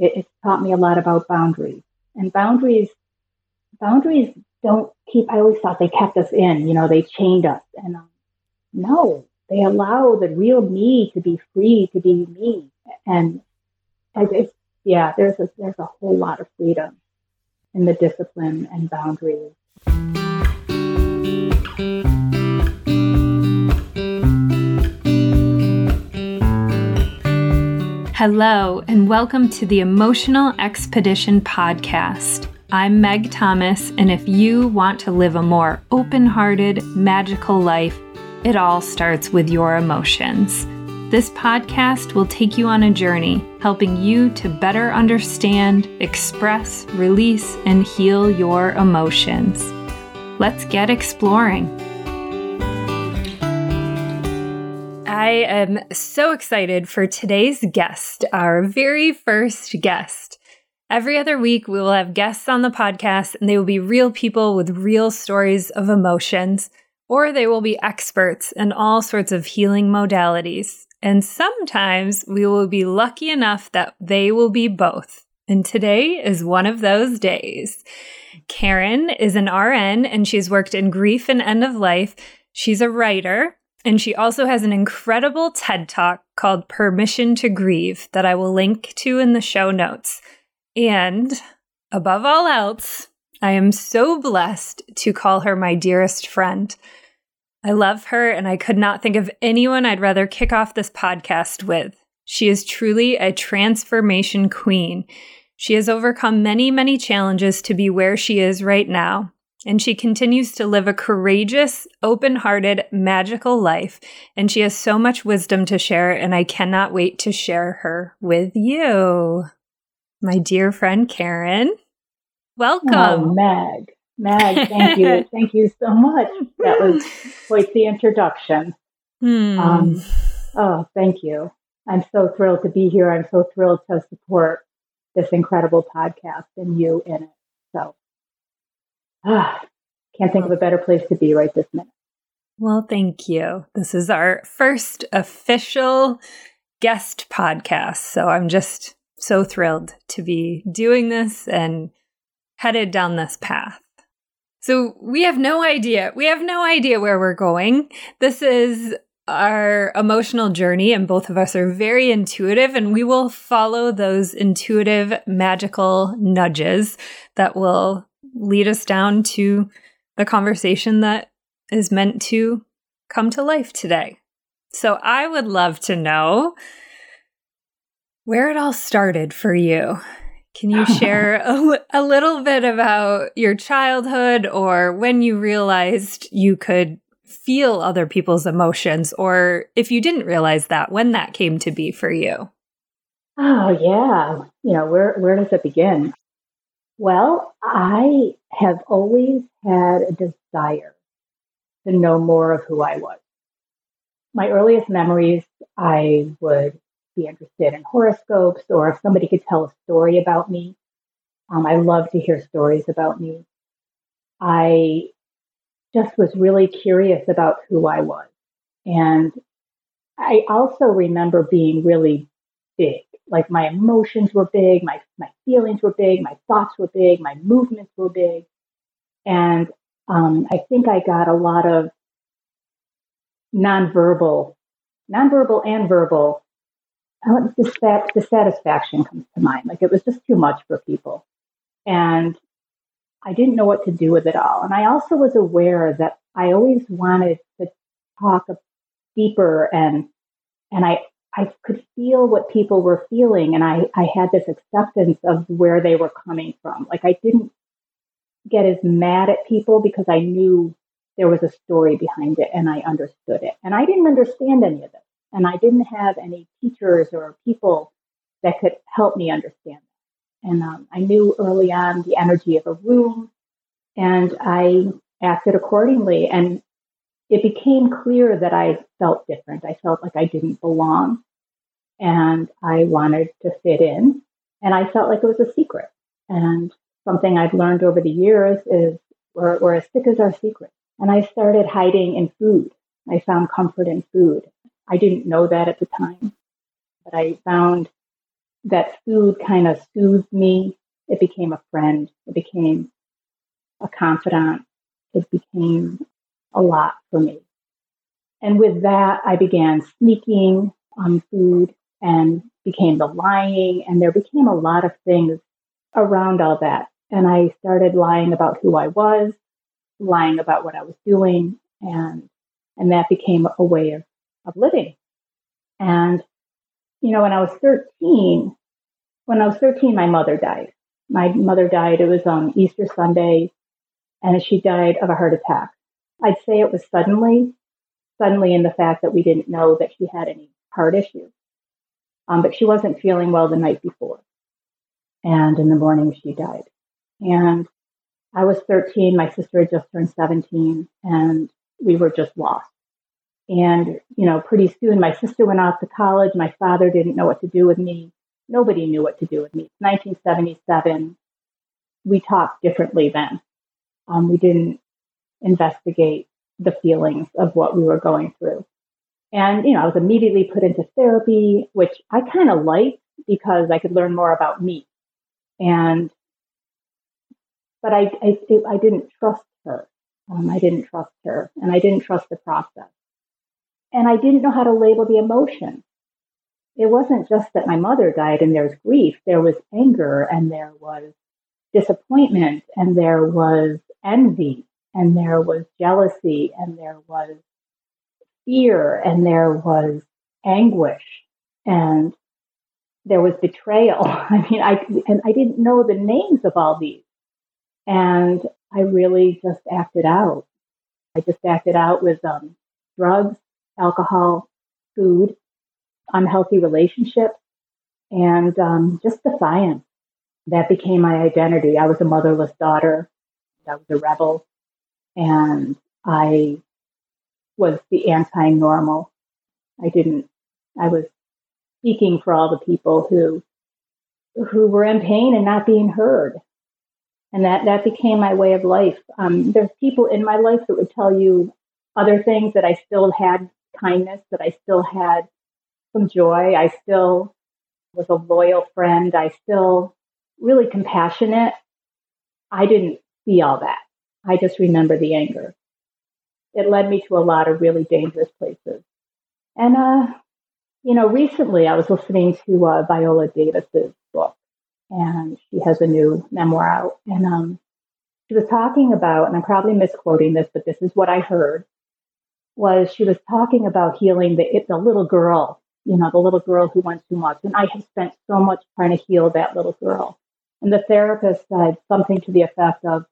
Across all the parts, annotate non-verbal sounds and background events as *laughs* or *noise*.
it, taught me a lot about boundaries. And boundaries, boundaries don't keep, I always thought they kept us in, you know, they chained us. And um, no, they allow the real me to be free to be me. And it's, yeah, there's a, there's a whole lot of freedom in the discipline and boundaries. Hello, and welcome to the Emotional Expedition podcast. I'm Meg Thomas, and if you want to live a more open hearted, magical life, it all starts with your emotions. This podcast will take you on a journey, helping you to better understand, express, release, and heal your emotions. Let's get exploring. I am so excited for today's guest, our very first guest. Every other week, we will have guests on the podcast, and they will be real people with real stories of emotions, or they will be experts in all sorts of healing modalities. And sometimes we will be lucky enough that they will be both. And today is one of those days. Caron is an RN and she's worked in grief and end of life. She's a writer and she also has an incredible TED talk called Permission to Grieve that I will link to in the show notes. And above all else, I am so blessed to call her my dearest friend. I love her, and I could not think of anyone I'd rather kick off this podcast with. She is truly a transformation queen. She has overcome many, many challenges to be where she is right now and she continues to live a courageous, open hearted, magical life. And she has so much wisdom to share, and I cannot wait to share her with you. My dear friend Caron, welcome. Oh, Meg. Meg, thank you. *laughs* thank you so much. That was quite the introduction. Hmm. Um, oh, thank you. I'm so thrilled to be here. I'm so thrilled to support this incredible podcast and you in it. So ah, *sighs* can't think of a better place to be right this minute. Well, thank you. This is our first official guest podcast. So I'm just so thrilled to be doing this and headed down this path. So we have no idea. We have no idea where we're going. This is our emotional journey, and both of us are very intuitive, and we will follow those intuitive, magical nudges that will lead us down to the conversation that is meant to come to life today. So I would love to know where it all started for you. Can you *laughs* share a, a little bit about your childhood or when you realized you could feel other people's emotions, or if you didn't realize that, when that came to be for you? Oh, yeah. You know, where, where does it begin? Well, I have always had a desire to know more of who I was. My earliest memories, I would be interested in horoscopes or if somebody could tell a story about me. Um, I love to hear stories about me. I just was really curious about who I was. And I also remember being really big like my emotions were big, my, my feelings were big, my thoughts were big, my movements were big. And um, I think I got a lot of nonverbal, nonverbal and verbal. Dissatisfaction dissatisfaction comes to mind. Like it was just too much for people. And I didn't know what to do with it all. And I also was aware that I always wanted to talk deeper and and I I could feel what people were feeling and I, I had this acceptance of where they were coming from. Like I didn't get as mad at people because I knew there was a story behind it and I understood it. And I didn't understand any of it. And I didn't have any teachers or people that could help me understand And um, I knew early on the energy of a room and I acted accordingly. And it became clear that I felt different. I felt like I didn't belong and I wanted to fit in. And I felt like it was a secret. And something I've learned over the years is we're, we're as sick as our secret. And I started hiding in food. I found comfort in food. I didn't know that at the time, but I found that food kind of soothed me. It became a friend. It became a confidant. It became a lot for me. And with that, I began sneaking on food and became the lying. And there became a lot of things around all that. And I started lying about who I was, lying about what I was doing. And, and that became a way of, of living. And, you know, when I was 13, when I was 13, my mother died. My mother died. It was on Easter Sunday, and she died of a heart attack. I'd say it was suddenly, suddenly in the fact that we didn't know that she had any heart issues. Um, but she wasn't feeling well the night before. And in the morning, she died. And I was 13. My sister had just turned 17, and we were just lost. And, you know, pretty soon my sister went off to college. My father didn't know what to do with me. Nobody knew what to do with me. 1977. We talked differently then. Um, we didn't investigate the feelings of what we were going through. And, you know, I was immediately put into therapy, which I kind of liked because I could learn more about me. And, but I, I, I didn't trust her. Um, I didn't trust her and I didn't trust the process. And I didn't know how to label the emotion. It wasn't just that my mother died and there's grief. There was anger and there was disappointment and there was envy and there was jealousy and there was fear and there was anguish and there was betrayal. *laughs* I mean, I and I didn't know the names of all these, and I really just acted out. I just acted out with um, drugs, alcohol, food, unhealthy relationships, and um, just defiance. That became my identity. I was a motherless daughter. I was a rebel, and I was the anti-normal. I didn't. I was speaking for all the people who who were in pain and not being heard, and that that became my way of life. Um, there's people in my life that would tell you other things that I still had kindness, that I still had some joy. I still was a loyal friend. I still really compassionate. I didn't see all that. I just remember the anger it led me to a lot of really dangerous places. And, uh, you know, recently I was listening to uh, Viola Davis's book, and she has a new memoir out. And um, she was talking about, and I'm probably misquoting this, but this is what I heard, was she was talking about healing the, the little girl, you know, the little girl who went too much. And I have spent so much trying to heal that little girl. And the therapist said something to the effect of,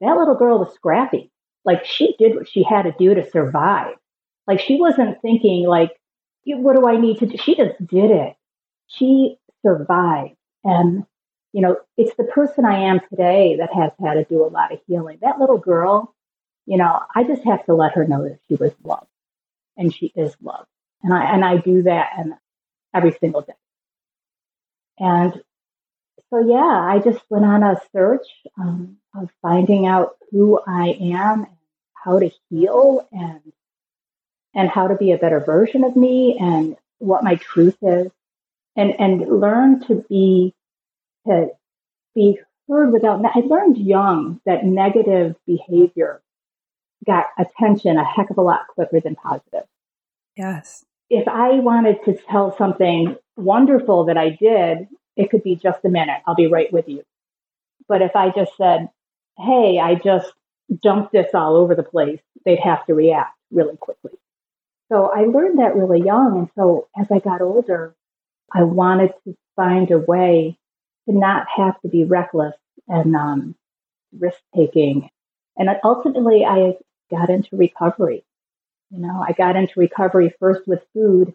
that little girl was scrappy like she did what she had to do to survive. Like she wasn't thinking like, what do I need to do? She just did it. She survived. And, you know, it's the person I am today that has had to do a lot of healing. That little girl, you know, I just have to let her know that she was loved and she is loved. And I, and I do that and every single day. And so yeah, I just went on a search um, of finding out who I am and how to heal and and how to be a better version of me and what my truth is and and learn to be to be heard without I learned young that negative behavior got attention a heck of a lot quicker than positive. Yes. If I wanted to tell something wonderful that I did, it could be just a minute. I'll be right with you. But if I just said, Hey, I just dumped this all over the place, they'd have to react really quickly. So I learned that really young. And so as I got older, I wanted to find a way to not have to be reckless and um, risk taking. And ultimately, I got into recovery. You know, I got into recovery first with food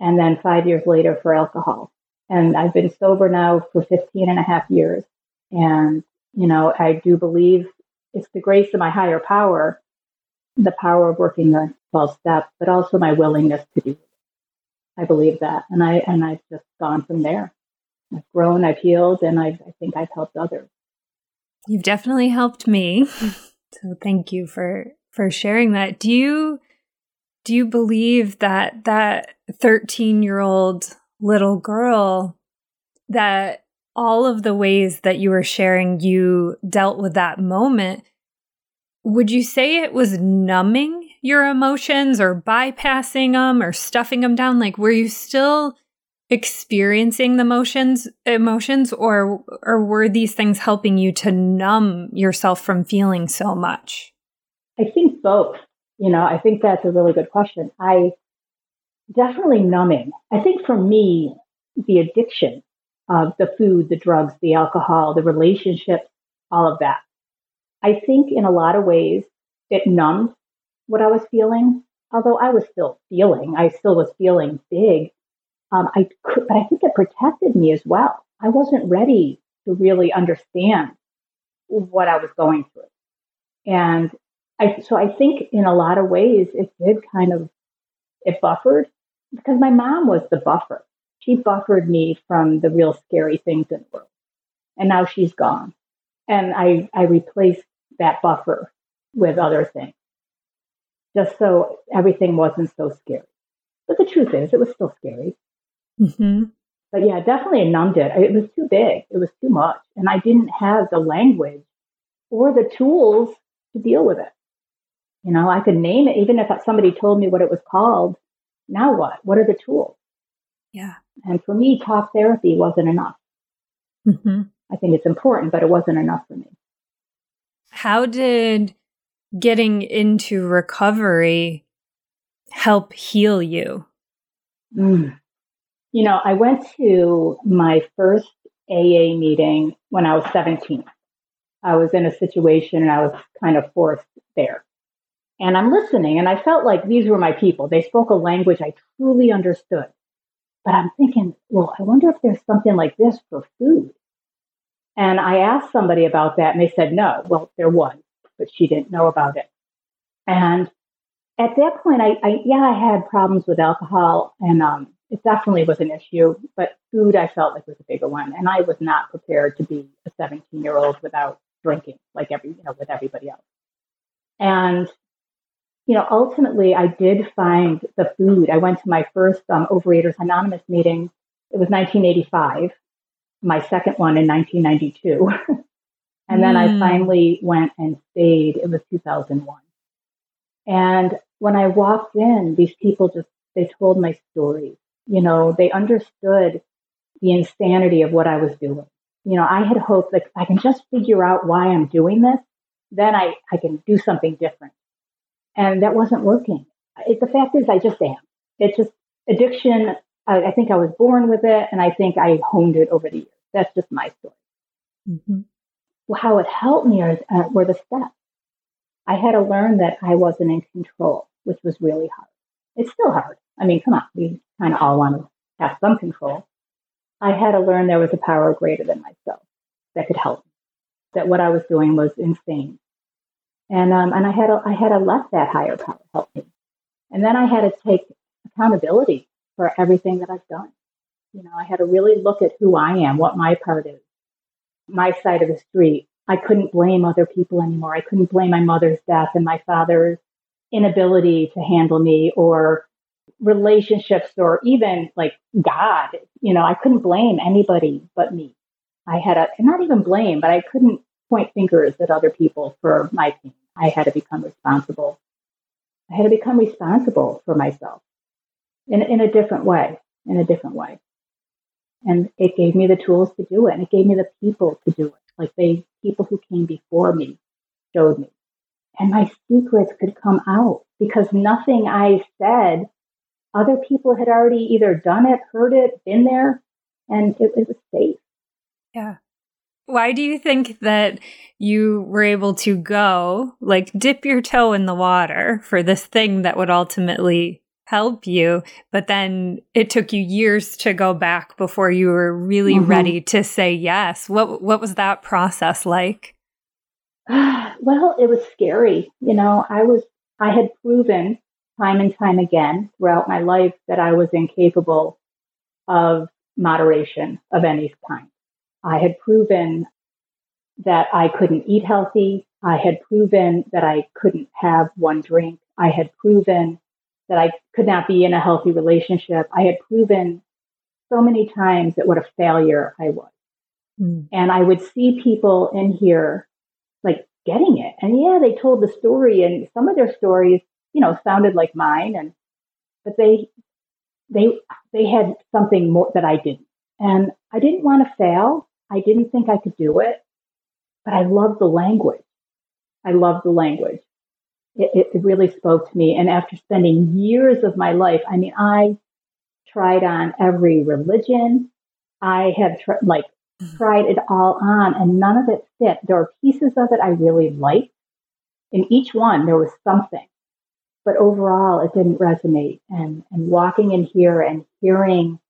and then five years later for alcohol. And I've been sober now for 15 and a half years. And, you know, I do believe it's the grace of my higher power, the power of working the 12 steps, but also my willingness to do it. I believe that. And I, and I've just gone from there. I've grown, I've healed, and I've, I think I've helped others. You've definitely helped me. *laughs* So thank you for, for sharing that. Do you, do you believe that that 13 year old little girl that all of the ways that you were sharing you dealt with that moment, would you say it was numbing your emotions or bypassing them or stuffing them down? Like, were you still experiencing the emotions emotions or or were these things helping you to numb yourself from feeling so much? I think both. You know i think that's a really good question. I definitely numbing i think for me the addiction of the food the drugs the alcohol the relationships all of that i think in a lot of ways it numbed what i was feeling although i was still feeling i still was feeling big um, I could, but I think it protected me as well. I wasn't ready to really understand what I was going through. And I, so I think in a lot of ways it did kind of, it buffered because my mom was the buffer. She buffered me from the real scary things in the world. And now she's gone. And I, I replaced that buffer with other things just so everything wasn't so scary. But the truth is, it was still scary. Mm-hmm. But yeah, definitely numbed it. It was too big. It was too much. And I didn't have the language or the tools to deal with it. You know, I could name it, even if somebody told me what it was called. Now what? What are the tools? Yeah. And for me, talk therapy wasn't enough. Mm-hmm. I think it's important, but it wasn't enough for me. How did getting into recovery help heal you? Mm. You know, I went to my first AA meeting when I was 17. I was in a situation and I was kind of forced there. And I'm listening, and I felt like these were my people. They spoke a language I truly understood. But I'm thinking, well, I wonder if there's something like this for food. And I asked somebody about that, and they said no. Well, there was, but she didn't know about it. And at that point, I, I yeah, I had problems with alcohol and um, it definitely was an issue, but food I felt like was a bigger one. And I was not prepared to be a 17 year old without drinking like every, you know, with everybody else. And, you know, ultimately I did find the food. I went to my first um, Overeaters Anonymous meeting. It was 1985, my second one in 1992. *laughs* and then mm. I hmm. finally went and stayed. It was 2001. And when I walked in, these people just, they told my stories you know, they understood the insanity of what I was doing. You know, I had hoped that I can just figure out why I'm doing this, then I, I can do something different. And that wasn't working. It, the fact is, I just am. It's just addiction. I, I, think I was born with it, and I think I honed it over the years. That's just my story. Mm-hmm. Well, how it helped me are, uh, were the steps. I had to learn that I wasn't in control, which was really hard. It's still hard. I mean, come on, we kind of all want to have some control. I had to learn there was a power greater than myself that could help me, that what I was doing was insane. And, um, and I had to, I had to let that higher power help me. And then I had to take accountability for everything that I've done. You know, I had to really look at who I am, what my part is, my side of the street. I couldn't blame other people anymore. I couldn't blame my mother's death and my father's inability to handle me or relationships or even like God. You know, I couldn't blame anybody but me. I had a, not even blame, but I couldn't point fingers at other people for my pain. I had to become responsible. I had to become responsible for myself in, in a different way, in a different way. And it gave me the tools to do it. And it gave me the people to do it. Like they, people who came before me showed me. And my secrets could come out because nothing I said other people had already either done it, heard it, been there, and it, it was safe. Yeah. Why do you think that you were able to go, like, dip your toe in the water for this thing that would ultimately help you, but then it took you years to go back before you were really mm-hmm. ready to say yes? What what was that process like? *sighs* Well, it was scary. You know, I was I had proven time and time again throughout my life that I was incapable of moderation of any kind. I had proven that I couldn't eat healthy. I had proven that I couldn't have one drink. I had proven that I could not be in a healthy relationship. I had proven so many times that what a failure I was. Mm. And I would see people in here like getting it. And yeah, they told the story and some of their stories, you know, sounded like mine and but they they they had something more that I didn't. And I didn't want to fail. I didn't think I could do it, but I loved the language. I loved the language. It, it really spoke to me. And after spending years of my life, I mean, I tried on every religion. I have tr- like mm-hmm. tried it all on and none of it fit. There were pieces of it I really liked. In each one, there was something, but overall, it didn't resonate. And, and walking in here and hearing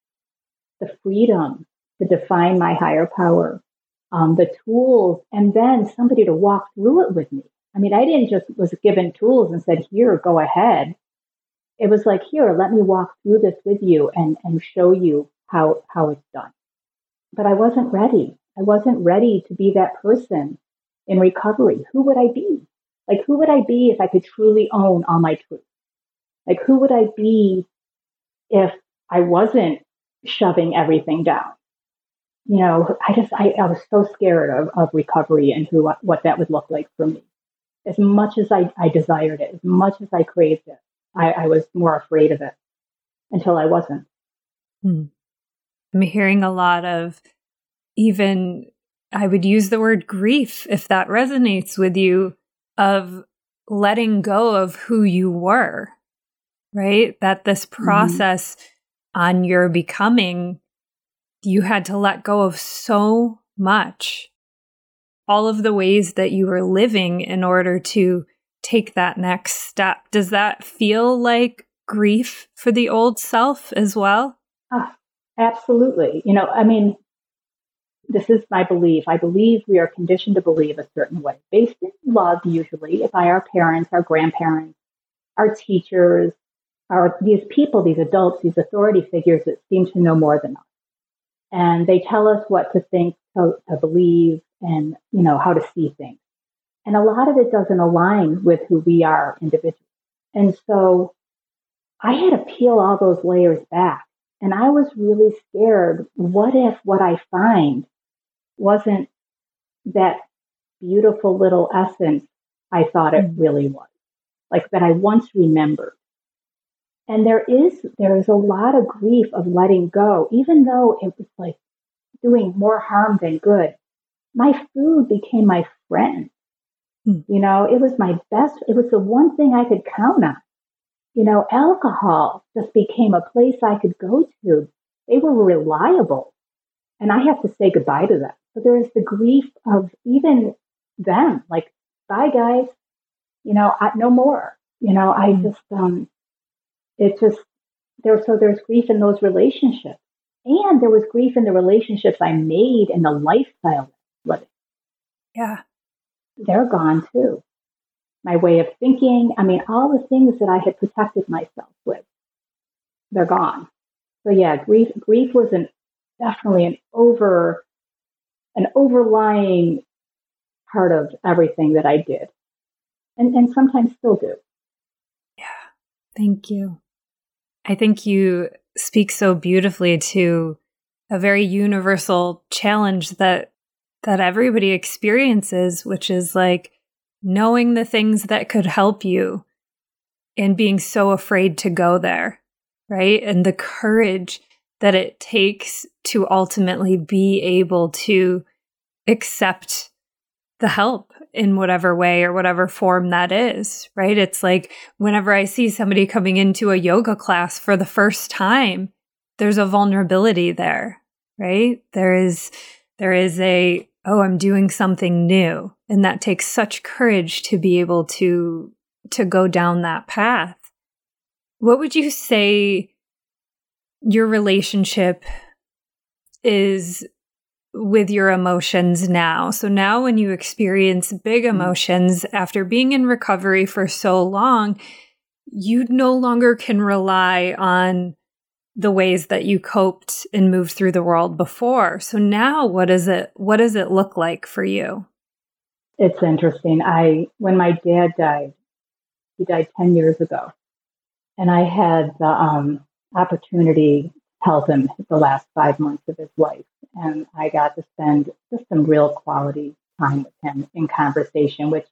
the freedom to define my higher power, um, the tools, and then somebody to walk through it with me. I mean, I didn't just was given tools and said, "Here, go ahead." It was like, "Here, let me walk through this with you and and show you how how it's done." But I wasn't ready. I wasn't ready to be that person in recovery. Who would I be? Like, who would I be if I could truly own all my truth? Like, who would I be if I wasn't shoving everything down. You know, I just, I, I was so scared of, of recovery and who, what that would look like for me. As much as I, I desired it, as much as I craved it, I, I was more afraid of it until I wasn't. Hmm. I'm hearing a lot of even, I would use the word grief if that resonates with you, of letting go of who you were, right? That this mm-hmm. process mm-hmm on your becoming, you had to let go of so much. All of the ways that you were living in order to take that next step. Does that feel like grief for the old self as well? Ah, absolutely. You know, I mean, this is my belief. I believe we are conditioned to believe a certain way, based in love, usually by our parents, our grandparents, our teachers, our these people, these adults, these authority figures that seem to know more than us. And they tell us what to think, to, to believe, and, you know, how to see things. And a lot of it doesn't align with who we are individually. And so I had to peel all those layers back. And I was really scared. What if what I find wasn't that beautiful little essence I thought it mm. really was? Like that I once remembered. And there is there is a lot of grief of letting go, even though it was like doing more harm than good. My food became my friend. Hmm. You know, it was my best, it was the one thing I could count on. You know, alcohol just became a place I could go to. They were reliable. And I have to say goodbye to them. So there is the grief of even them, like, bye guys, you know, I, no more. You know, I hmm. just, um, it just there so there's grief in those relationships. And there was grief in the relationships i made and the lifestyle living. Yeah. They're gone too. My way of thinking i mean all the things that i had protected myself with they're gone. So yeah grief grief was an definitely an over an overlying part of everything that i did. And and sometimes still do. Yeah. Thank you I think you speak so beautifully to a very universal challenge that that everybody experiences, which is like knowing the things that could help you and being so afraid to go there, right? And the courage that it takes to ultimately be able to accept the help in whatever way or whatever form that is, right? It's like whenever I see somebody coming into a yoga class for the first time, there's a vulnerability there, right? There is, there is a, oh, I'm doing something new. And that takes such courage to be able to, to go down that path. What would you say your relationship is with your emotions now. So now when you experience big mm-hmm. emotions after being in recovery for so long, you no longer can rely on the ways that you coped and moved through the world before. So now what is it what does it look like for you? It's interesting. I when my dad died, he died 10 years ago. And I had the um, opportunity to help him the last five months of his life. And I got to spend just some real quality time with him in conversation, which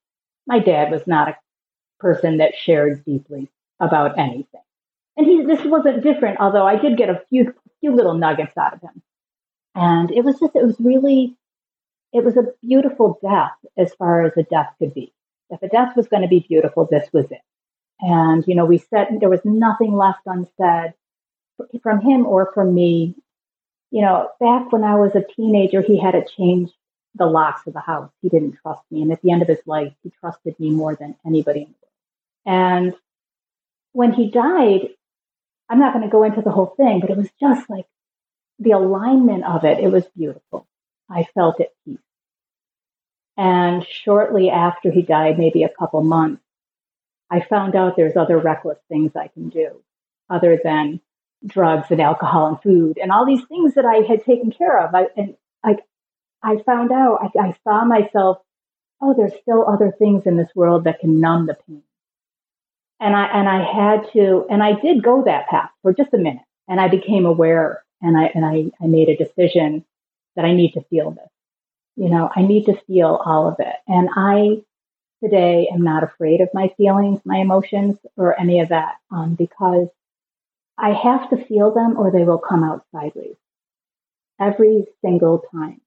my dad was not a person that shared deeply about anything. And he, this wasn't different, although I did get a few, few little nuggets out of him. And it was just, it was really, it was a beautiful death as far as a death could be. If a death was going to be beautiful, this was it. And, you know, we said there was nothing left unsaid from him or from me. You know, back when I was a teenager, he had to change the locks of the house. He didn't trust me. And at the end of his life, he trusted me more than anybody in the world. And when he died, I'm not going to go into the whole thing, but it was just like the alignment of it. It was beautiful. I felt at peace. And shortly after he died, maybe a couple months, I found out there's other reckless things I can do other than drugs and alcohol and food and all these things that I had taken care of. I, and I, I found out, I, I saw myself, oh, there's still other things in this world that can numb the pain. And I, and I had to, and I did go that path for just a minute and I became aware and I, and I, I made a decision that I need to feel this. You know, I need to feel all of it. And I today am not afraid of my feelings, my emotions, or any of that um, because I have to feel them or they will come out sideways every single time.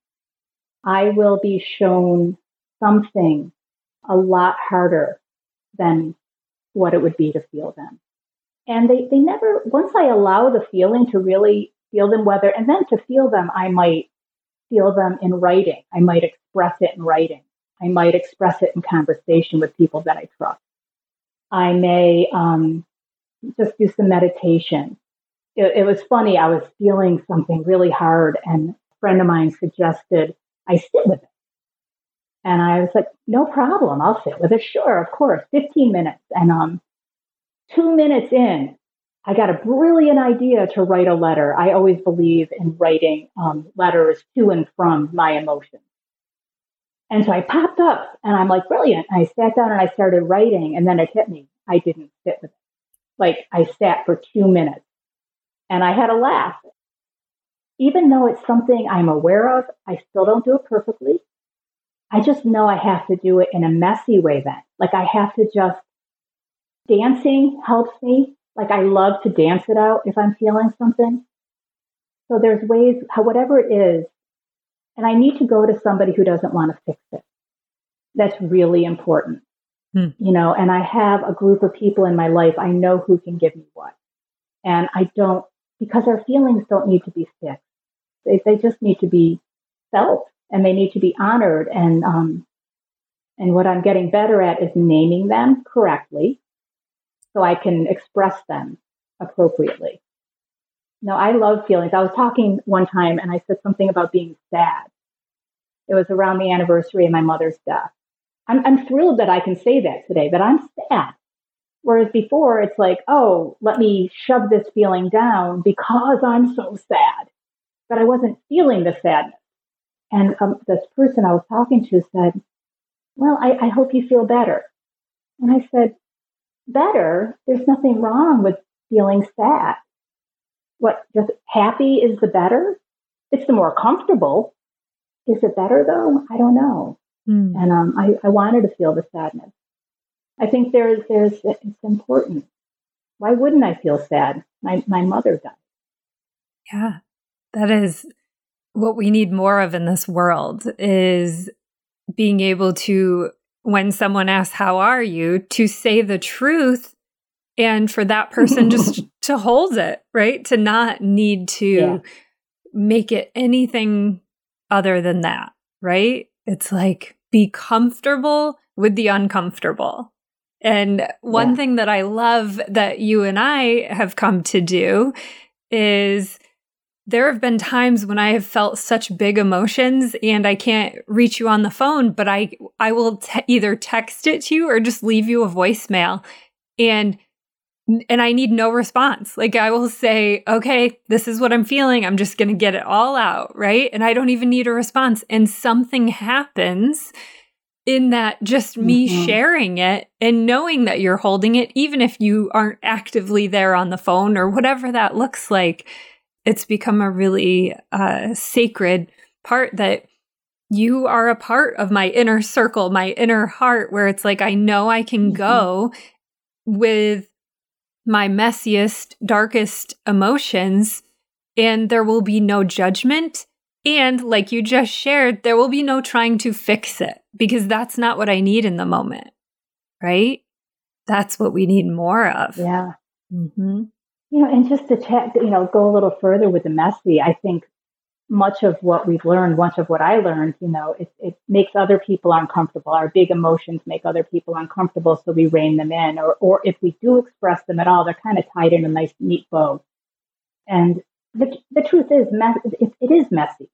I will be shown something a lot harder than what it would be to feel them. And they, they never, once I allow the feeling to really feel them, whether, and then to feel them, I might feel them in writing. I might express it in writing. I might express it in conversation with people that I trust. I may um, just do some meditation. It, it was funny. I was feeling something really hard, and a friend of mine suggested I sit with it. And I was like, no problem. I'll sit with it. Sure, of course. 15 minutes. And um, two minutes in, I got a brilliant idea to write a letter. I always believe in writing um, letters to and from my emotions. And so I popped up and I'm like, brilliant. I sat down and I started writing and then it hit me. I didn't sit with it. Like I sat for two minutes and I had a laugh. Even though it's something I'm aware of, I still don't do it perfectly. I just know I have to do it in a messy way then. Like I have to just, dancing helps me. Like I love to dance it out if I'm feeling something. So there's ways, whatever it is, and I need to go to somebody who doesn't want to fix it. That's really important. Hmm. You know, and I have a group of people in my life. I know who can give me what. And I don't, because our feelings don't need to be fixed. They, they just need to be felt and they need to be honored. And, um, and what I'm getting better at is naming them correctly so I can express them appropriately. No, I love feelings. I was talking one time and I said something about being sad. It was around the anniversary of my mother's death. I'm, I'm thrilled that I can say that today, that I'm sad. Whereas before, it's like, oh, let me shove this feeling down because I'm so sad. But I wasn't feeling the sadness. And um, this person I was talking to said, well, I, I hope you feel better. And I said, better? There's nothing wrong with feeling sad what just happy is the better? It's the more comfortable. Is it better though? I don't know. Mm. And um, I, I wanted to feel the sadness. I think there's there's it's important. Why wouldn't I feel sad? My my mother died. Yeah, that is what we need more of in this world is being able to when someone asks how are you to say the truth and for that person just *laughs* to hold it, right? To not need to yeah. make it anything other than that, right? It's like be comfortable with the uncomfortable. And one yeah. thing that I love that you and I have come to do is there have been times when I have felt such big emotions and I can't reach you on the phone, but I I will te- either text it to you or just leave you a voicemail. And and I need no response. Like I will say, okay, this is what I'm feeling. I'm just going to get it all out. Right. And I don't even need a response. And something happens in that just me mm-hmm. sharing it and knowing that you're holding it, even if you aren't actively there on the phone or whatever that looks like. it's become a really uh, sacred part that you are a part of my inner circle, my inner heart, where it's like I know I can mm-hmm. go with my messiest, darkest emotions, and there will be no judgment. And like you just shared, there will be no trying to fix it because that's not what I need in the moment. Right? That's what we need more of. Yeah. Mm-hmm. You know, and just to check, you know, go a little further with the messy, I think much of what we've learned, much of what I learned, you know, it, it makes other people uncomfortable. Our big emotions make other people uncomfortable, so we rein them in. Or, or if we do express them at all, they're kind of tied in a nice, neat bow. And the, the truth is, it, it is messy.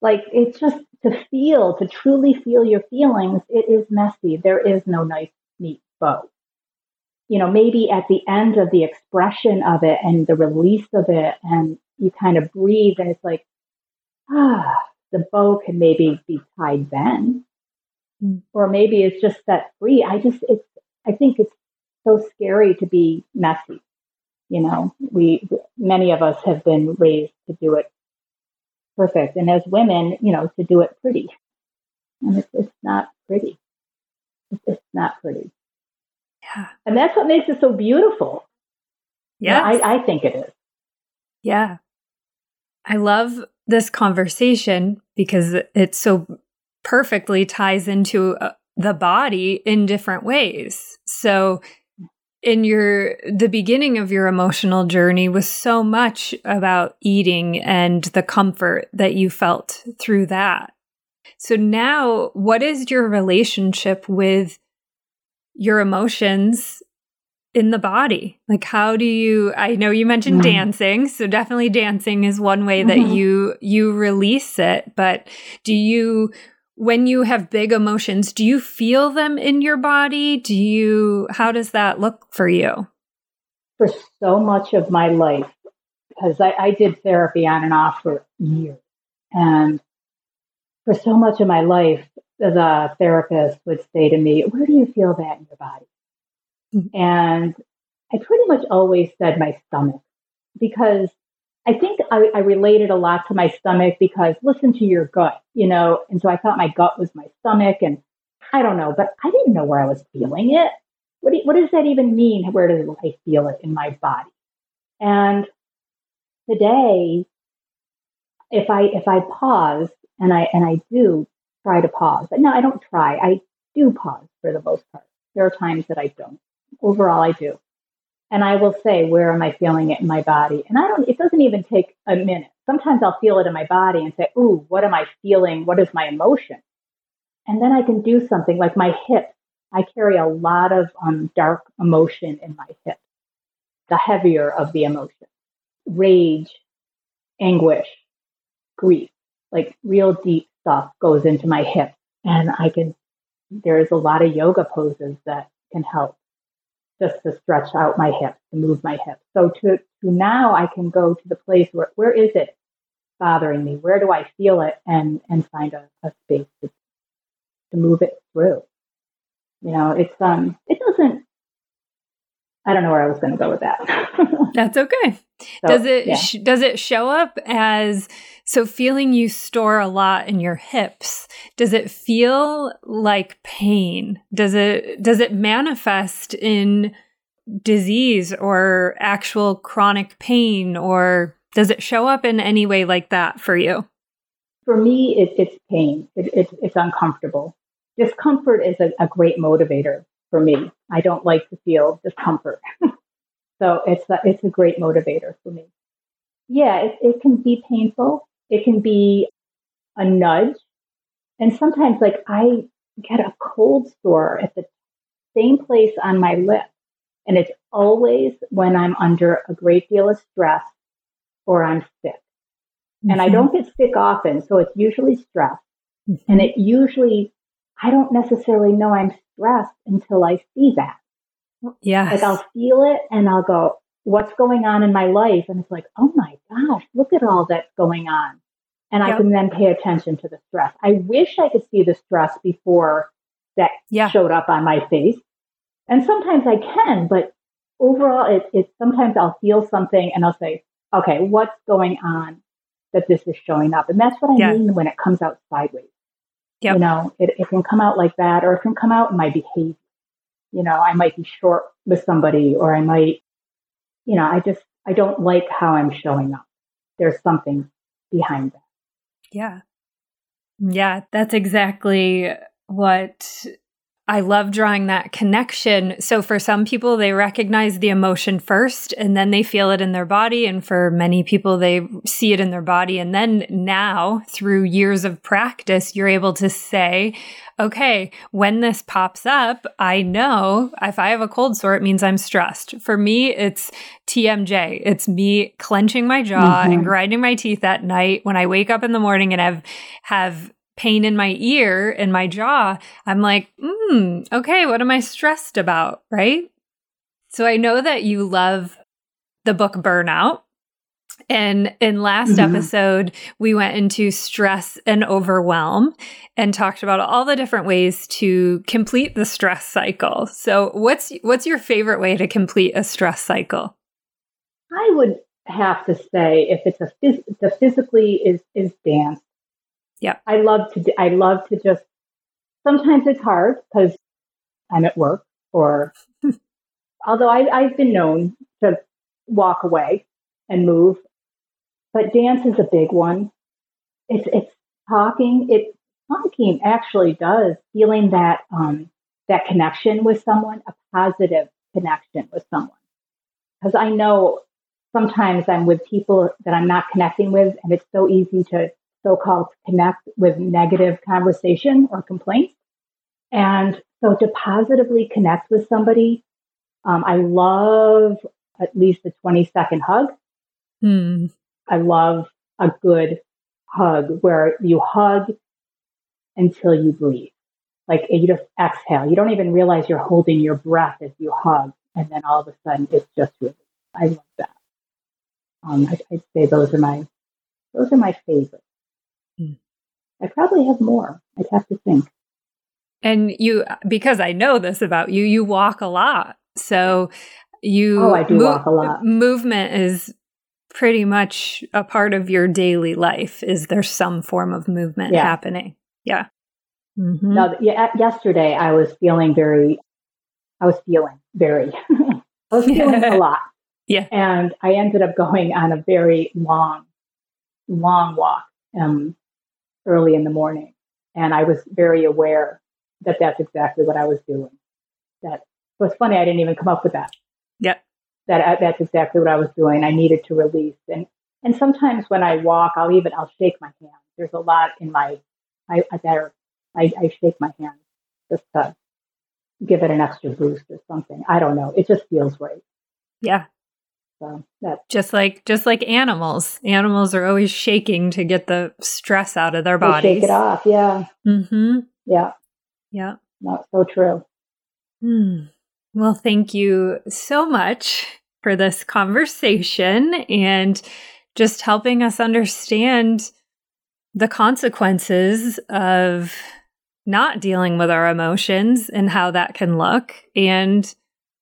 Like it's just to feel, to truly feel your feelings, it is messy. There is no nice, neat bow. You know, maybe at the end of the expression of it and the release of it and you kind of breathe and it's like, ah, the bow can maybe be tied then. Mm. Or maybe it's just set free. I just, it's, I think it's so scary to be messy. You know, we, many of us have been raised to do it perfect. And as women, you know, to do it pretty. And it's, it's not pretty. It's, it's not pretty. Yeah. And that's what makes it so beautiful. Yeah. I, I think it is. Yeah. I love this conversation because it so perfectly ties into uh, the body in different ways. So, in your the beginning of your emotional journey was so much about eating and the comfort that you felt through that. So now what is your relationship with your emotions in the body like how do you i know you mentioned mm-hmm. dancing so definitely dancing is one way that mm-hmm. you you release it but do you when you have big emotions do you feel them in your body do you how does that look for you for so much of my life because I, I did therapy on and off for years and for so much of my life the therapist would say to me where do you feel that in your body Mm-hmm. And I pretty much always said my stomach because I think I, I, related a lot to my stomach because listen to your gut, you know, and so I thought my gut was my stomach, and I don't know, but I didn't know where I was feeling it. What do, what does that even mean? Where does I feel it in my body? And today, if I if I pause and I and I do try to pause, but no, I don't try. I do pause for the most part. There are times that I don't overall I do. And I will say, where am I feeling it in my body? And I don't, it doesn't even take a minute. Sometimes I'll feel it in my body and say, ooh, what am I feeling? What is my emotion? And then I can do something like my hips. I carry a lot of um, dark emotion in my hips, the heavier of the emotion, rage, anguish, grief, like real deep stuff goes into my hips. And I can, there's a lot of yoga poses that can help just to stretch out my hips, to move my hips. So to, to now I can go to the place where, where is it bothering me? Where do I feel it? And, and find a, a space to, to move it through. You know, it's, um, it doesn't, I don't know where I was going to go with that. *laughs* That's okay. So, does it, yeah. sh- does it show up as, so feeling you store a lot in your hips, does it feel like pain? Does it, does it manifest in disease or actual chronic pain or does it show up in any way like that for you? For me, it, it's pain. It, it, it's uncomfortable. Discomfort is a, a great motivator for me. I don't like to feel discomfort. *laughs* so it's a, it's a great motivator for me. Yeah, it, it can be painful. It can be a nudge. And sometimes like I get a cold sore at the same place on my lip. And it's always when I'm under a great deal of stress or I'm sick. Mm-hmm. And I mm-hmm. don't get sick often, so it's usually stress. Mm-hmm. And it usually, I don't necessarily know I'm stressed until I see that. Yeah. Like I'll feel it and I'll go, what's going on in my life? And it's like, oh my gosh, look at all that's going on. And yep. I can then pay attention to the stress. I wish I could see the stress before that yeah. showed up on my face. And sometimes I can, but overall, it, it sometimes I'll feel something and I'll say, okay, what's going on that this is showing up? And that's what I yeah. mean when it comes out sideways. Yep. You know, it, it can come out like that, or it can come out in my behavior. You know, I might be short with somebody, or I might, you know, I just, I don't like how I'm showing up. There's something behind that. Yeah. Yeah, that's exactly what I love drawing that connection. So, for some people, they recognize the emotion first and then they feel it in their body. And for many people, they see it in their body. And then now, through years of practice, you're able to say, okay, when this pops up, I know if I have a cold sore, it means I'm stressed. For me, it's TMJ. It's me clenching my jaw mm-hmm. and grinding my teeth at night when I wake up in the morning and have have pain in my ear and my jaw, I'm like, hmm, okay, what am I stressed about? Right. So I know that you love the book Burnout. And in last mm-hmm. episode, we went into stress and overwhelm and talked about all the different ways to complete the stress cycle. So what's what's your favorite way to complete a stress cycle? I would have to say if it's a phys- the physically is is dance yeah. I love to, I love to just, sometimes it's hard because I'm at work or, *laughs* although I, I've been known to walk away and move, but dance is a big one. It's, it's talking. It, talking actually does feeling that, um, that connection with someone, a positive connection with someone. Because I know sometimes I'm with people that I'm not connecting with, and it's so easy to so-called connect with negative conversation or complaints. And so to positively connect with somebody, um, I love at least a 20 second hug. Hmm. I love a good hug where you hug until you breathe. Like you just exhale. You don't even realize you're holding your breath as you hug. And then all of a sudden it's just really, I love that. Um, I, I'd say those are my, those are my favorites. I probably have more. I'd have to think. And you, because I know this about you, you walk a lot. So you, oh, I do walk a lot. Movement is pretty much a part of your daily life. Is there some form of movement yeah. happening? Yeah. Mm-hmm. No, yeah, yesterday I was feeling very, I was feeling very, *laughs* I was feeling a *laughs* lot. Yeah. And I ended up going on a very long, long walk. Um, early in the morning. And I was very aware that that's exactly what I was doing. That was funny. I didn't even come up with that. Yep. That uh, that's exactly what I was doing. I needed to release. And and sometimes when I walk, I'll even I'll shake my hand. There's a lot in my I I better I, I shake my hand just to give it an extra boost or something. I don't know. It just feels right. Yeah. So that just like just like animals, animals are always shaking to get the stress out of their bodies. Shake it off, yeah. Mm-hmm. Yeah. Yeah. Not so true. Hmm. Well, thank you so much for this conversation and just helping us understand the consequences of not dealing with our emotions and how that can look and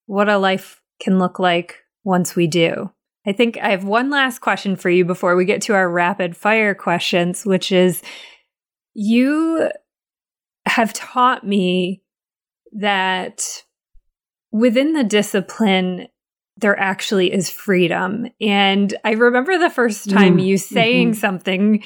what a life can look like once we do. I think I have one last question for you before we get to our rapid fire questions, which is you have taught me that within the discipline, there actually is freedom. And I remember the first time mm, you saying mm-hmm. something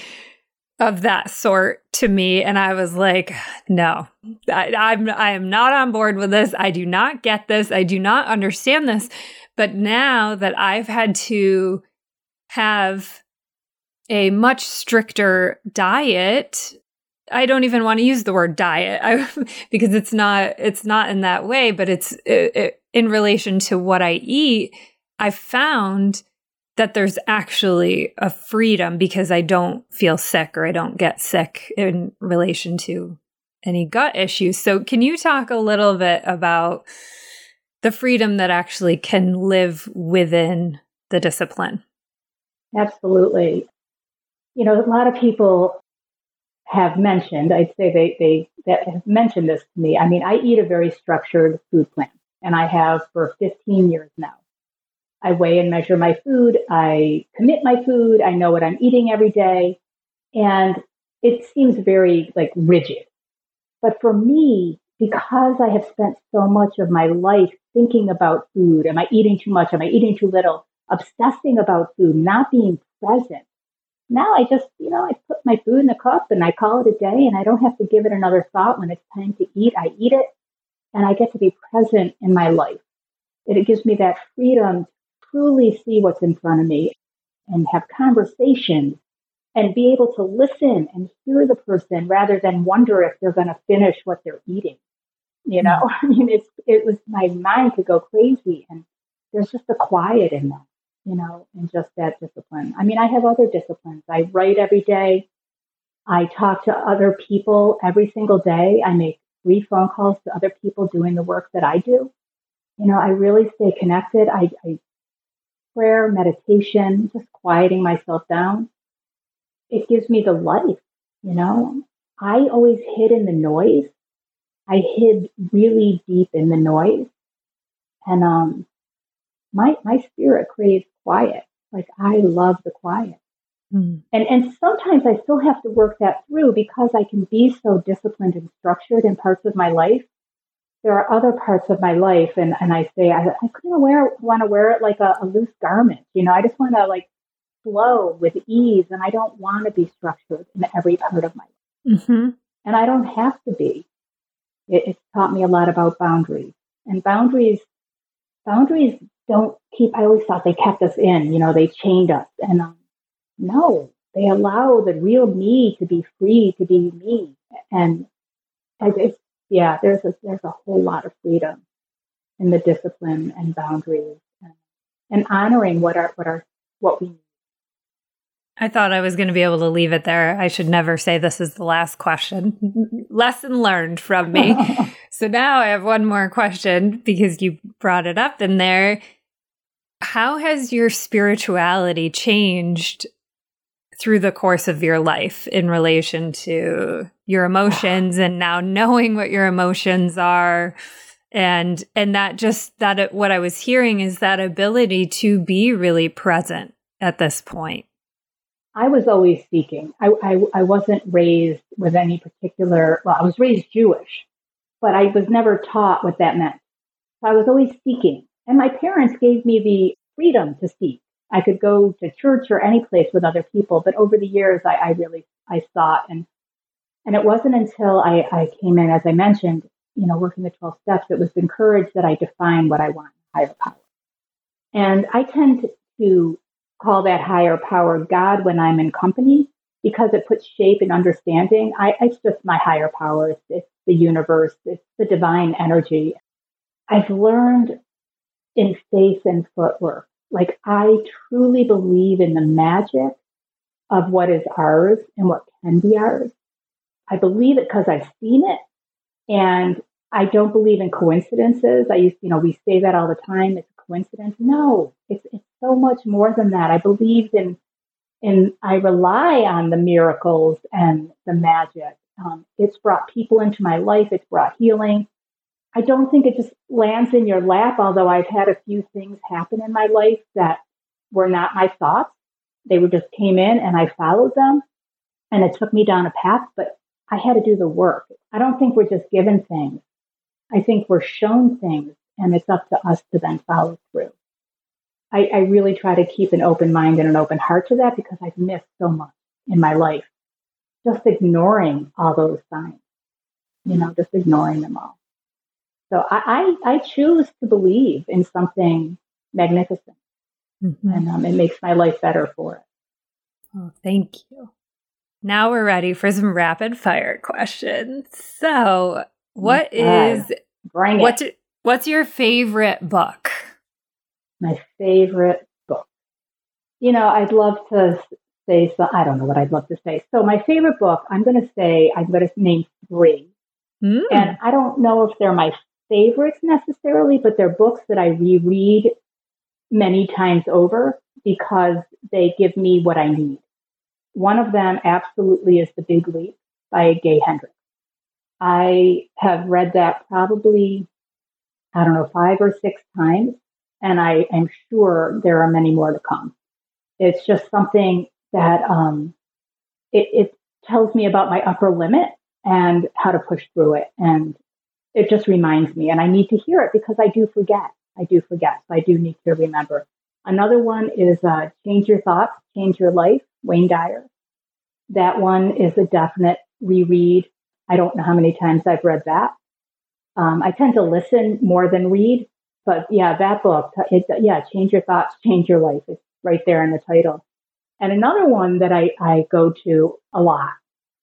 of that sort to me and i was like no I, i'm i am not on board with this i do not get this i do not understand this but now that I've had to have a much stricter diet, I don't even want to use the word diet *laughs* I, because it's not it's not in that way, but it's it, it, in relation to what I eat. I've found that there's actually a freedom because I don't feel sick or I don't get sick in relation to any gut issues. So, can you talk a little bit about the freedom that actually can live within the discipline. Absolutely. You know, a lot of people have mentioned, I'd say they, they that have mentioned this to me. I mean, I eat a very structured food plan and I have for 15 years now. I weigh and measure my food. I commit my food. I know what I'm eating every day. And it seems very like rigid. But for me, because I have spent so much of my life thinking about food, am I eating too much? Am I eating too little? Obsessing about food, not being present. Now I just, you know, I put my food in the cup and I call it a day and I don't have to give it another thought when it's time to eat. I eat it and I get to be present in my life. It gives me that freedom to truly see what's in front of me and have conversations and be able to listen and hear the person rather than wonder if they're going to finish what they're eating. You know, mm-hmm. *laughs* I mean, it's, it was my mind could go crazy and there's just a quiet in that, you know, and just that discipline. I mean, I have other disciplines. I write every day. I talk to other people every single day. I make three phone calls to other people doing the work that I do. You know, I really stay connected. I, I prayer, meditation, just quieting myself down. It gives me the life, you know. I always hid in the noise. I hid really deep in the noise. And um my my spirit craves quiet. Like I love the quiet. Mm. And and sometimes I still have to work that through because I can be so disciplined and structured in parts of my life. There are other parts of my life, and, and I say I, I kind of wear want to wear it like a, a loose garment. You know, I just want to like flow with ease, and I don't want to be structured in every part of my life. Mm-hmm. And I don't have to be. It, it's taught me a lot about boundaries, and boundaries boundaries don't keep. I always thought they kept us in. You know, they chained us, and um, no, they allow the real me to be free to be me. And I it's, yeah, there's a, there's a whole lot of freedom in the discipline and boundaries and, and honoring what our, what our, what we need. I thought I was going to be able to leave it there. I should never say this is the last question. Lesson learned from me. *laughs* so now I have one more question because you brought it up in there. How has your spirituality changed through the course of your life in relation to your emotions and now knowing what your emotions are and and that just that it, what i was hearing is that ability to be really present at this point i was always seeking. I i, I wasn't raised with any particular well i was raised jewish but i was never taught what that meant. So i was always seeking. And my parents gave me the freedom to seek. I could go to church or any place with other people, but over the years, I, I really I sought. And and it wasn't until I, I came in, as I mentioned, you know, working the 12 steps, it was encouraged that I define what I want higher power. And I tend to call that higher power God when I'm in company because it puts shape and understanding. I, it's just my higher power. It's, it's the universe. It's the divine energy. I've learned in faith and footwork like I truly believe in the magic of what is ours and what can be ours. I believe it because I've seen it. And I don't believe in coincidences. I used, you know, we say that all the time. It's coincidence. No, it's, it's so much more than that. I believe in, in, I rely on the miracles and the magic. Um, it's brought people into my life. It's brought healing. I don't think it just lands in your lap, although I've had a few things happen in my life that were not my thoughts. They were just came in and I followed them and it took me down a path, but I had to do the work. I don't think we're just given things. I think we're shown things and it's up to us to then follow through. I, I really try to keep an open mind and an open heart to that because I've missed so much in my life. Just ignoring all those signs, you know, just ignoring them all. So I, I, I choose to believe in something magnificent. Mm-hmm. And um, it makes my life better for it. Oh, thank you. Now we're ready for some rapid fire questions. So, what is Bring it. What's your favorite book? My favorite book. You know, I'd love to say so. I don't know what I'd love to say. So, my favorite book, I'm going to say I'm going to name three, mm. and I don't know if they're my favorites necessarily, but they're books that I reread many times over because they give me what I need. One of them absolutely is The Big Leap by Gay Hendricks. I have read that probably, I don't know, five or six times. and I am sure there are many more to come. It's just something that um, it, it tells me about my upper limit and how to push through it. And it just reminds me, and I need to hear it because I do forget. I do forget. So I do need to remember. Another one is uh, Change Your Thoughts, Change Your Life, Wayne Dyer. That one is a definite reread. I don't know how many times I've read that. Um, I tend to listen more than read, but yeah, that book, it, yeah, Change Your Thoughts, Change Your Life. It's right there in the title. And another one that I, I go to a lot,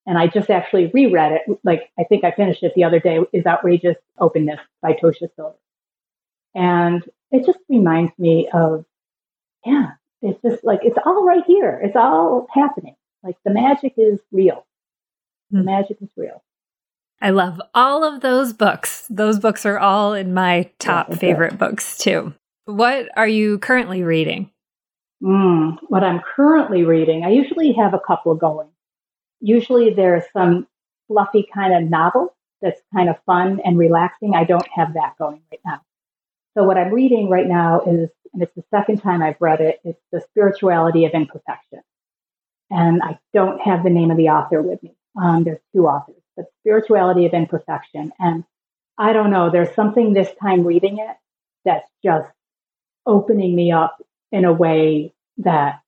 and I just actually reread it, like I think I finished it the other day, is Outrageous Openness by Tosha Silver. And it just reminds me of, yeah, it's just like, it's all right here. It's all happening. Like the magic is real. The hmm. magic is real. I love all of those books. Those books are all in my top yeah, favorite books too. What are you currently reading? Mm, what I'm currently reading, I usually have a couple going. Usually there's some fluffy kind of novel that's kind of fun and relaxing. I don't have that going right now. So what I'm reading right now is, and it's the second time I've read it, it's The Spirituality of Imperfection. And I don't have the name of the author with me. Um, there's two authors, but Spirituality of Imperfection. And I don't know, there's something this time reading it that's just opening me up in a way that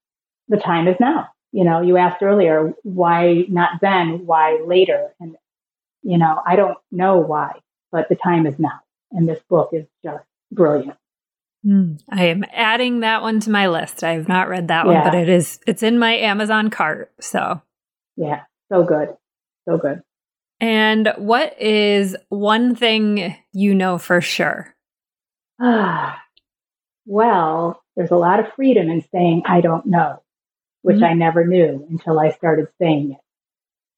the time is now. You know, you asked earlier, why not then? Why later? And, you know, I don't know why, but the time is now. And this book is just brilliant. Mm, I am adding that one to my list. I have not read that yeah. one, but it is, it's in my Amazon cart. So, yeah, so good. So good. And what is one thing you know for sure? Ah, *sighs* well, there's a lot of freedom in saying, I don't know, which mm-hmm. I never knew until I started saying it.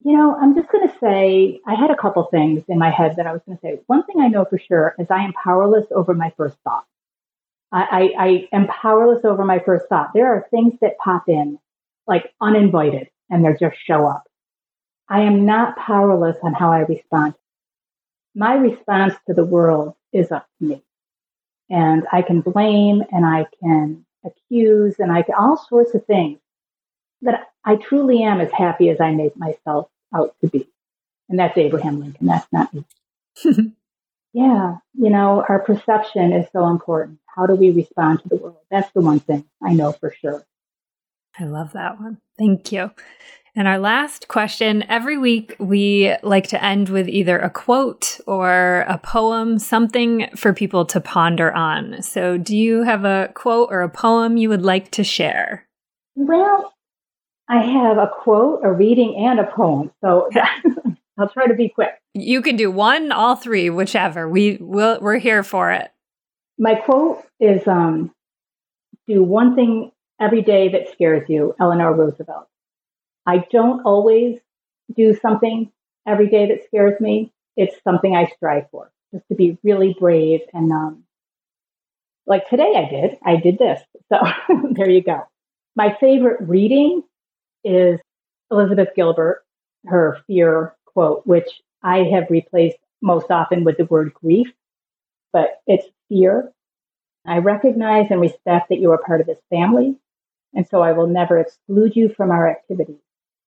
You know, I'm just going to say, I had a couple things in my head that I was going to say. One thing I know for sure is I am powerless over my first thought. I, I, I am powerless over my first thought. There are things that pop in like uninvited and they just show up. I am not powerless on how I respond. My response to the world is up to me. And I can blame and I can accuse and I can all sorts of things. But I truly am as happy as I make myself out to be. And that's Abraham Lincoln. That's not me. *laughs* yeah. You know, our perception is so important. How do we respond to the world? That's the one thing I know for sure. I love that one. Thank you. And our last question every week, we like to end with either a quote or a poem, something for people to ponder on. So, do you have a quote or a poem you would like to share? Well, I have a quote, a reading, and a poem. So, *laughs* *laughs* I'll try to be quick. You can do one, all three, whichever. We will, we're here for it. My quote is um, Do one thing every day that scares you, Eleanor Roosevelt. I don't always do something every day that scares me. It's something I strive for, just to be really brave. And um, like today, I did. I did this. So *laughs* there you go. My favorite reading is Elizabeth Gilbert, her fear quote, which I have replaced most often with the word grief, but it's fear. I recognize and respect that you are part of this family, and so I will never exclude you from our activities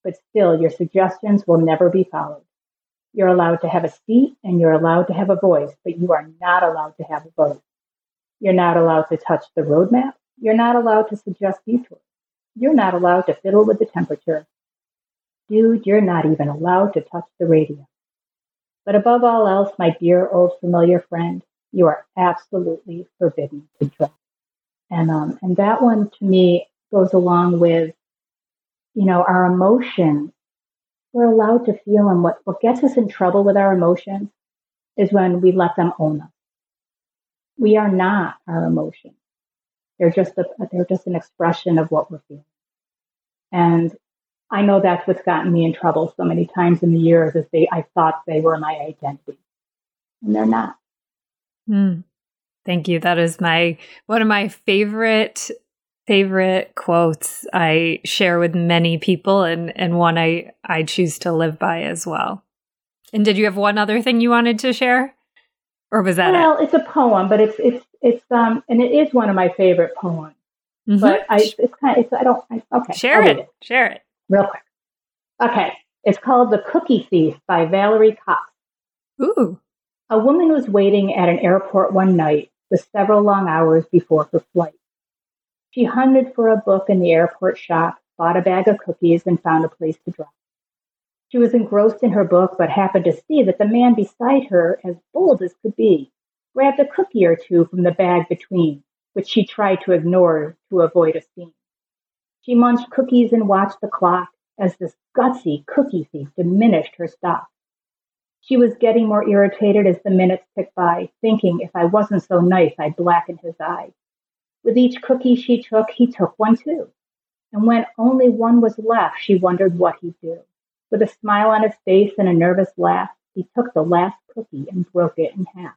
but still your suggestions will never be followed. You're allowed to have a seat and you're allowed to have a voice, but you are not allowed to have a vote. You're not allowed to touch the roadmap. You're not allowed to suggest detours. You're not allowed to fiddle with the temperature. Dude, you're not even allowed to touch the radio. But above all else, my dear old familiar friend, you are absolutely forbidden to drink. And um, and that one to me goes along with you know, our emotions, we're allowed to feel them. What, what gets us in trouble with our emotions is when we let them own us. We are not our emotions. They're just a, they're just an expression of what we're feeling. And I know that's what's gotten me in trouble so many times in the years is they I thought they were my identity. And they're not. Mm. Thank you. That is my one of my favorite favorite quotes I share with many people and, and one I, I choose to live by as well. And did you have one other thing you wanted to share? Or was that Well, it? it's a poem, but it's it's It's um, and it is one of my favorite poems. Mm-hmm. But I, it's kind of, it's, I don't, I, okay. Share it. it. Share it. Real quick. Okay. It's called The Cookie Thief by Valerie Cox. Ooh. A woman was waiting at an airport one night with several long hours before her flight. She hunted for a book in the airport shop, bought a bag of cookies, and found a place to drop. She was engrossed in her book, but happened to see that the man beside her, as bold as could be, grabbed a cookie or two from the bag between, which she tried to ignore to avoid a scene. She munched cookies and watched the clock as this gutsy cookie thief diminished her stock. She was getting more irritated as the minutes ticked by, thinking if I wasn't so nice, I'd blacken his eye. With each cookie she took, he took one too. And when only one was left, she wondered what he'd do. With a smile on his face and a nervous laugh, he took the last cookie and broke it in half.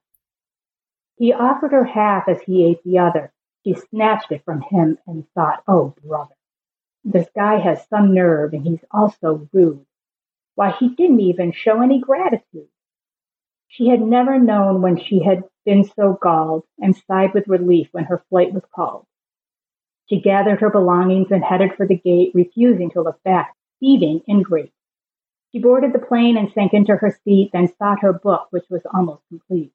He offered her half as he ate the other. She snatched it from him and thought, oh, brother, this guy has some nerve and he's also rude. Why, he didn't even show any gratitude. She had never known when she had been so galled and sighed with relief when her flight was called. She gathered her belongings and headed for the gate, refusing to look back, heaving in grief. She boarded the plane and sank into her seat, then sought her book, which was almost complete.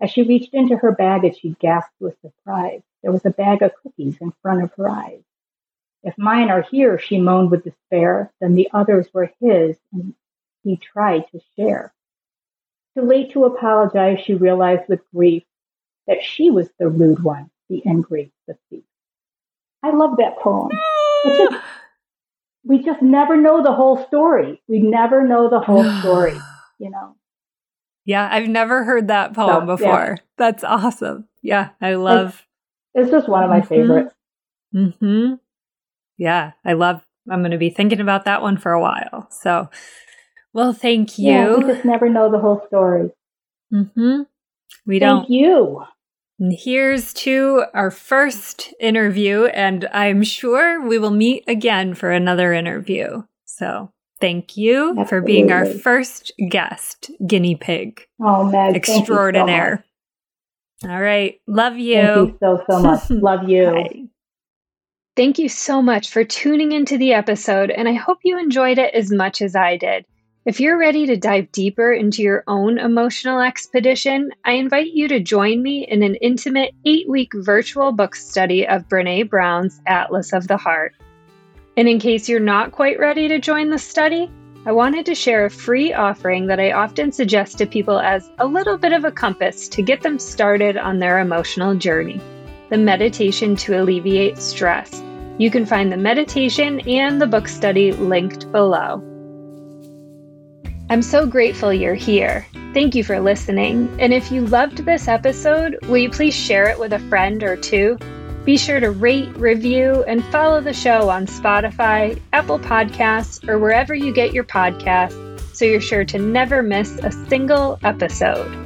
As she reached into her baggage, she gasped with surprise. There was a bag of cookies in front of her eyes. If mine are here, she moaned with despair, then the others were his, and he tried to share. Too late to apologize, she realized with grief that she was the rude one, the angry, the thief. I love that poem. Just, we just never know the whole story. We never know the whole *sighs* story, you know. Yeah, I've never heard that poem so, before. Yeah. That's awesome. Yeah, I love. It's, it's just one of my mm-hmm. favorites. Hmm. Yeah, I love. I'm going to be thinking about that one for a while. So, well, thank you. Yeah, we just never know the whole story. Hmm. We thank don't. Thank you. And here's to our first interview, and I'm sure we will meet again for another interview. So Thank you Absolutely. for being our first guest, guinea pig. Oh, Meg, extraordinaire. So All right. Love you. Thank you so, so much. *laughs* Love you. Bye. Thank you so much for tuning into the episode, and I hope you enjoyed it as much as I did. If you're ready to dive deeper into your own emotional expedition, I invite you to join me in an intimate eight week virtual book study of Brene Brown's Atlas of the Heart. And in case you're not quite ready to join the study, I wanted to share a free offering that I often suggest to people as a little bit of a compass to get them started on their emotional journey the meditation to alleviate stress. You can find the meditation and the book study linked below. I'm so grateful you're here. Thank you for listening. And if you loved this episode, will you please share it with a friend or two? Be sure to rate, review, and follow the show on Spotify, Apple Podcasts, or wherever you get your podcasts so you're sure to never miss a single episode.